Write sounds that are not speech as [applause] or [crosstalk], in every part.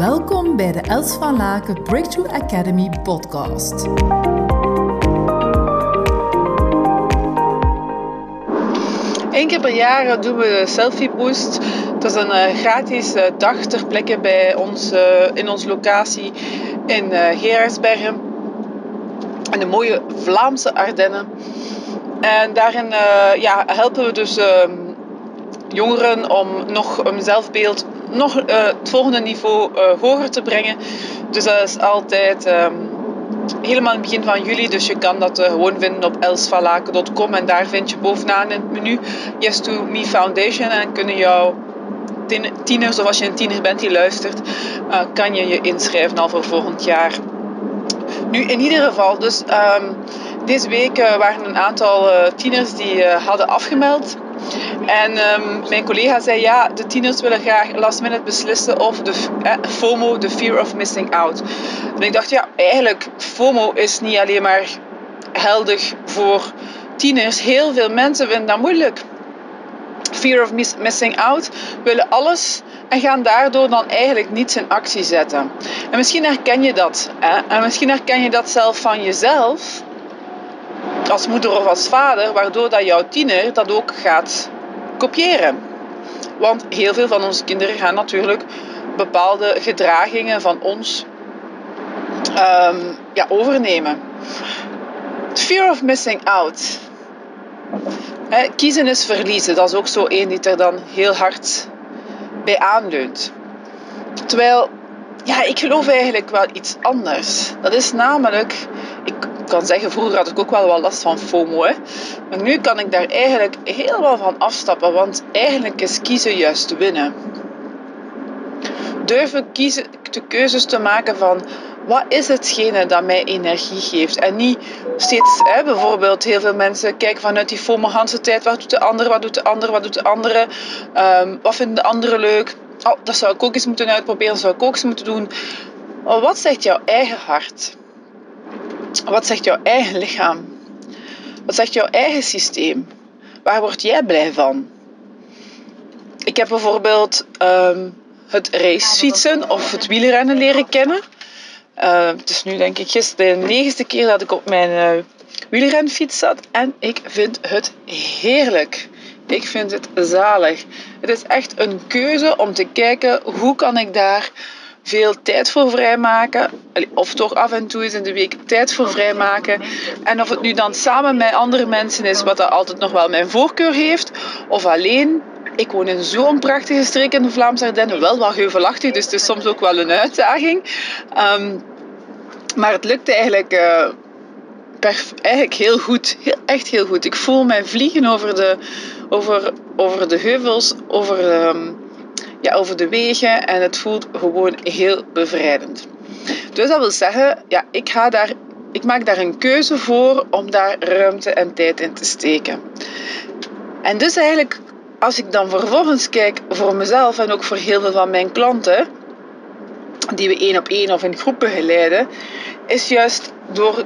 Welkom bij de Els van Laken Breakthrough Academy podcast. Eén keer per jaar doen we de Selfie Boost. Dat is een uh, gratis uh, dag ter plekke bij ons, uh, in onze locatie in Gerardsbergen. In de mooie Vlaamse Ardennen. En daarin ja, helpen we dus ehm, jongeren om nog een zelfbeeld nog het volgende niveau hoger te brengen. Dus dat is altijd um, helemaal in het begin van juli. Dus je kan dat uh, gewoon vinden op elsvalaken.com. En daar vind je bovenaan in het menu Yes to Me Foundation. En kunnen jouw tieners, of als je een tiener bent die luistert, kan je je inschrijven al voor volgend jaar. Nu, in ieder geval, dus um, deze week waren een aantal tieners die hadden afgemeld. En um, mijn collega zei ja, de tieners willen graag last minute beslissen of de eh, FOMO, de fear of missing out. En ik dacht ja, eigenlijk FOMO is niet alleen maar heldig voor tieners. Heel veel mensen vinden dat moeilijk. Fear of miss missing out willen alles en gaan daardoor dan eigenlijk niets in actie zetten. En misschien herken je dat. Hè? En misschien herken je dat zelf van jezelf als moeder of als vader, waardoor dat jouw tiener dat ook gaat kopiëren. Want heel veel van onze kinderen gaan natuurlijk bepaalde gedragingen van ons um, ja, overnemen. Fear of missing out. kiezen is verliezen. Dat is ook zo één die er dan heel hard bij aanleunt. Terwijl, ja, ik geloof eigenlijk wel iets anders. Dat is namelijk, ik kan zeggen, vroeger had ik ook wel wat last van FOMO. Maar nu kan ik daar eigenlijk helemaal van afstappen. Want eigenlijk is kiezen juist winnen. Durven kiezen, de keuzes te maken van wat is hetgene dat mij energie geeft. En niet steeds, hè, bijvoorbeeld heel veel mensen kijken vanuit die FOMO Hanse tijd. Wat doet de andere, wat doet de andere, wat doet de andere. Um, wat vinden de anderen leuk. Oh, dat zou ik ook eens moeten uitproberen, dat zou ik ook eens moeten doen. Maar wat zegt jouw eigen hart? Wat zegt jouw eigen lichaam? Wat zegt jouw eigen systeem? Waar word jij blij van? Ik heb bijvoorbeeld um, het racefietsen of het wielrennen leren kennen. Uh, het is nu denk ik gisteren de negende keer dat ik op mijn uh, wielrenfiets zat. En ik vind het heerlijk. Ik vind het zalig. Het is echt een keuze om te kijken hoe kan ik daar veel tijd voor vrijmaken. Of toch af en toe eens in de week tijd voor vrijmaken. En of het nu dan samen met andere mensen is, wat dat altijd nog wel mijn voorkeur heeft. Of alleen. Ik woon in zo'n prachtige streek in de Vlaamse Ardennen. Wel wat heuvelachtig, dus het is soms ook wel een uitdaging. Um, maar het lukt eigenlijk... Uh, eigenlijk heel goed. Heel, echt heel goed. Ik voel mij vliegen over de, over, over de heuvels, over, um, ja, over de wegen en het voelt gewoon heel bevrijdend. Dus dat wil zeggen, ja, ik, ga daar, ik maak daar een keuze voor om daar ruimte en tijd in te steken. En dus eigenlijk, als ik dan vervolgens kijk voor mezelf en ook voor heel veel van mijn klanten, die we één op één of in groepen geleiden, is juist door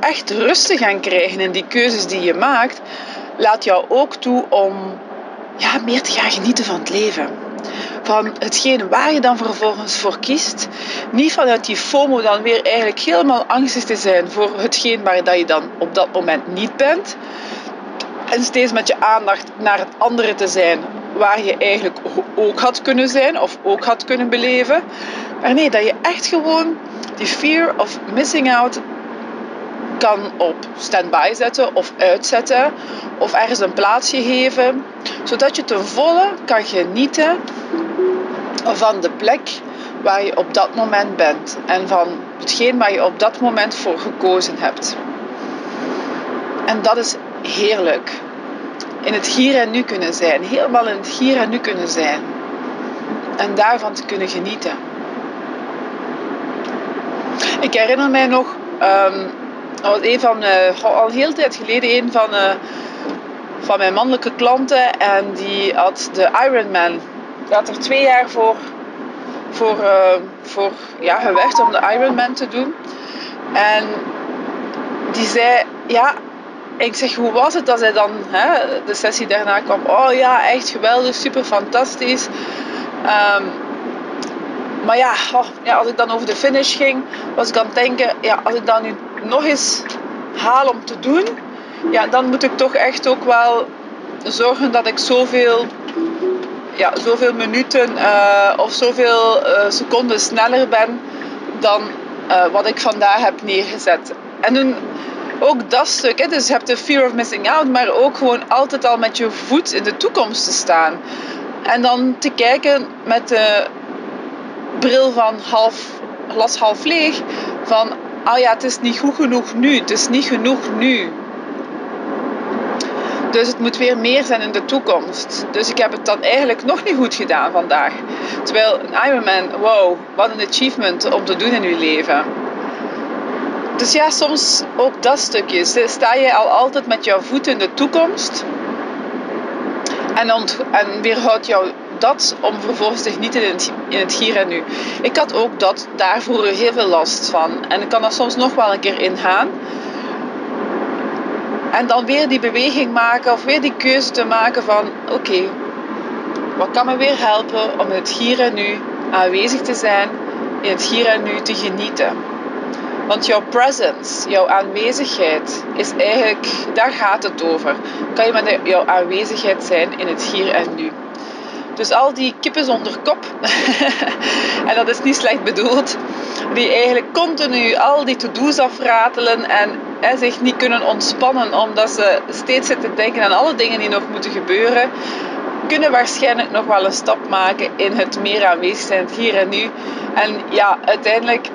echt rust te gaan krijgen in die keuzes die je maakt, laat jou ook toe om ja, meer te gaan genieten van het leven van hetgeen waar je dan vervolgens voor kiest. Niet vanuit die FOMO dan weer eigenlijk helemaal angstig te zijn voor hetgeen waar dat je dan op dat moment niet bent. En steeds met je aandacht naar het andere te zijn waar je eigenlijk ook had kunnen zijn of ook had kunnen beleven. Maar nee, dat je echt gewoon die fear of missing out kan op standby zetten of uitzetten of ergens een plaatsje geven, zodat je ten volle kan genieten van de plek waar je op dat moment bent en van hetgeen waar je op dat moment voor gekozen hebt. En dat is heerlijk. In het hier en nu kunnen zijn, helemaal in het hier en nu kunnen zijn. En daarvan te kunnen genieten. Ik herinner mij nog, um, een van, uh, al heel tijd geleden, een van, uh, van mijn mannelijke klanten. En die had de Ironman dat er twee jaar voor, voor, uh, voor ja, gewerkt om de Ironman te doen. En die zei, ja, ik zeg, hoe was het dat hij dan hè, de sessie daarna kwam? Oh ja, echt geweldig, super fantastisch. Um, maar ja, oh, ja, als ik dan over de finish ging, was ik aan het denken, ja, als ik dat nu nog eens haal om te doen, ja, dan moet ik toch echt ook wel zorgen dat ik zoveel, ja, zoveel minuten uh, of zoveel uh, seconden sneller ben dan uh, wat ik vandaag heb neergezet. En toen ook dat stuk, hè, dus je hebt de fear of missing out, maar ook gewoon altijd al met je voet in de toekomst te staan. En dan te kijken met de bril van half, glas half leeg, van, oh ja, het is niet goed genoeg nu, het is niet genoeg nu. Dus het moet weer meer zijn in de toekomst. Dus ik heb het dan eigenlijk nog niet goed gedaan vandaag. Terwijl een Ironman, wow, wat een achievement om te doen in je leven. Dus ja, soms ook dat stukje. Sta je al altijd met jouw voet in de toekomst en, en weerhoudt jou dat om vervolgens te genieten in het, in het hier en nu. Ik had ook dat daar vroeger heel veel last van. En ik kan er soms nog wel een keer ingaan. En dan weer die beweging maken of weer die keuze te maken van oké, wat kan me weer helpen om in het hier en nu aanwezig te zijn, in het hier en nu te genieten. Want jouw presence, jouw aanwezigheid, is eigenlijk, daar gaat het over. Kan je met jouw aanwezigheid zijn in het hier en nu. Dus al die kippen zonder kop, [laughs] en dat is niet slecht bedoeld, die eigenlijk continu al die to-do's afratelen en hè, zich niet kunnen ontspannen omdat ze steeds zitten denken aan alle dingen die nog moeten gebeuren, kunnen waarschijnlijk nog wel een stap maken in het meer aanwezig zijn, hier en nu. En ja, uiteindelijk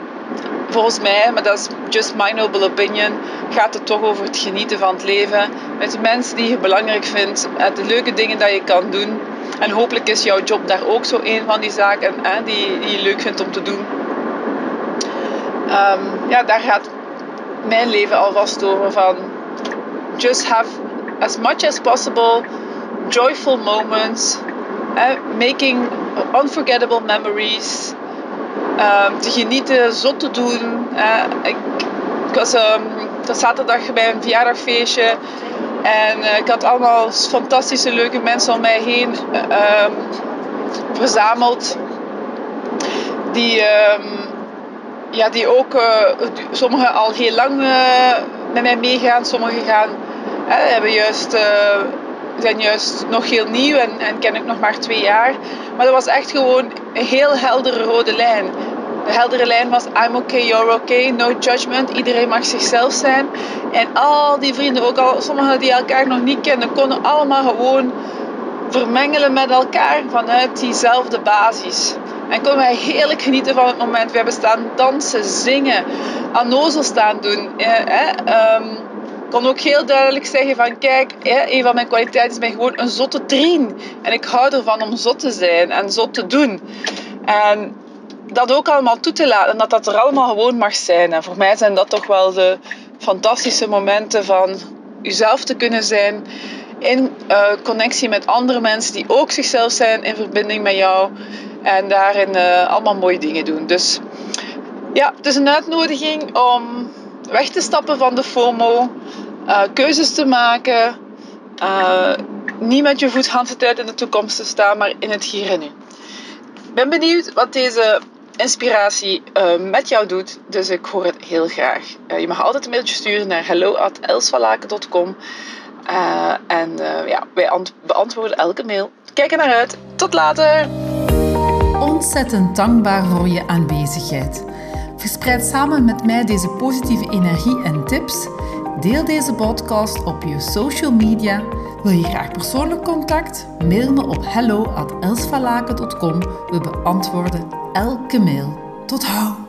volgens mij, maar dat is just my noble opinion, gaat het toch over het genieten van het leven. Met de mensen die je belangrijk vindt, de leuke dingen dat je kan doen. En hopelijk is jouw job daar ook zo een van die zaken hè, die, je leuk vindt om te doen. Um, ja, daar gaat mijn leven alvast over van just have as much as possible joyful moments, eh, making unforgettable memories, um, te genieten, zot te doen. Uh, ik, was, um, zaterdag bij een verjaardagfeestje en uh, ik had allemaal fantastische, leuke mensen om mij heen um, verzameld. Die, ja, die ook, uh, sommigen al heel lang met mij meegaan, sommigen gaan, hebben juist zijn juist nog heel nieuw en, en ken ik nog maar twee jaar. Maar dat was echt gewoon een heel heldere rode lijn. De heldere lijn was I'm okay, you're okay, no judgment. Iedereen mag zichzelf zijn. En al die vrienden, ook al sommigen die elkaar nog niet kenden, konden allemaal gewoon vermengelen met elkaar vanuit diezelfde basis. En konden wij heerlijk genieten van het moment. We hebben staan dansen, zingen, nozel staan doen. Eh, um, kon ook heel duidelijk zeggen van kijk, een van mijn kwaliteiten is ben gewoon een zotte trien. En ik hou ervan om zot te zijn en zot te doen. En dat ook allemaal toe te laten en dat dat er allemaal gewoon mag zijn. En voor mij zijn dat toch wel de fantastische momenten van jezelf te kunnen zijn in uh, connectie met andere mensen die ook zichzelf zijn in verbinding met jou en daarin uh, allemaal mooie dingen doen. Dus ja, het is een uitnodiging om weg te stappen van de FOMO, uh, keuzes te maken, niet met je voet hand tijd in de toekomst te staan, maar in het hier en nu. Ik ben benieuwd wat deze inspiratie met jou doet. Dus ik hoor het heel graag. Je mag altijd een mailtje sturen naar hello.elsvalaken.com uh, En ja, wij beantwoorden elke mail. Kijk er naar uit. Tot later! Ontzettend dankbaar voor je aanwezigheid. Verspreid samen met mij deze positieve energie en tips. Deel deze podcast op je social media. Wil je graag persoonlijk contact? Mail me op hello.elsvalaken.com. We beantwoorden elke mail. Tot hou!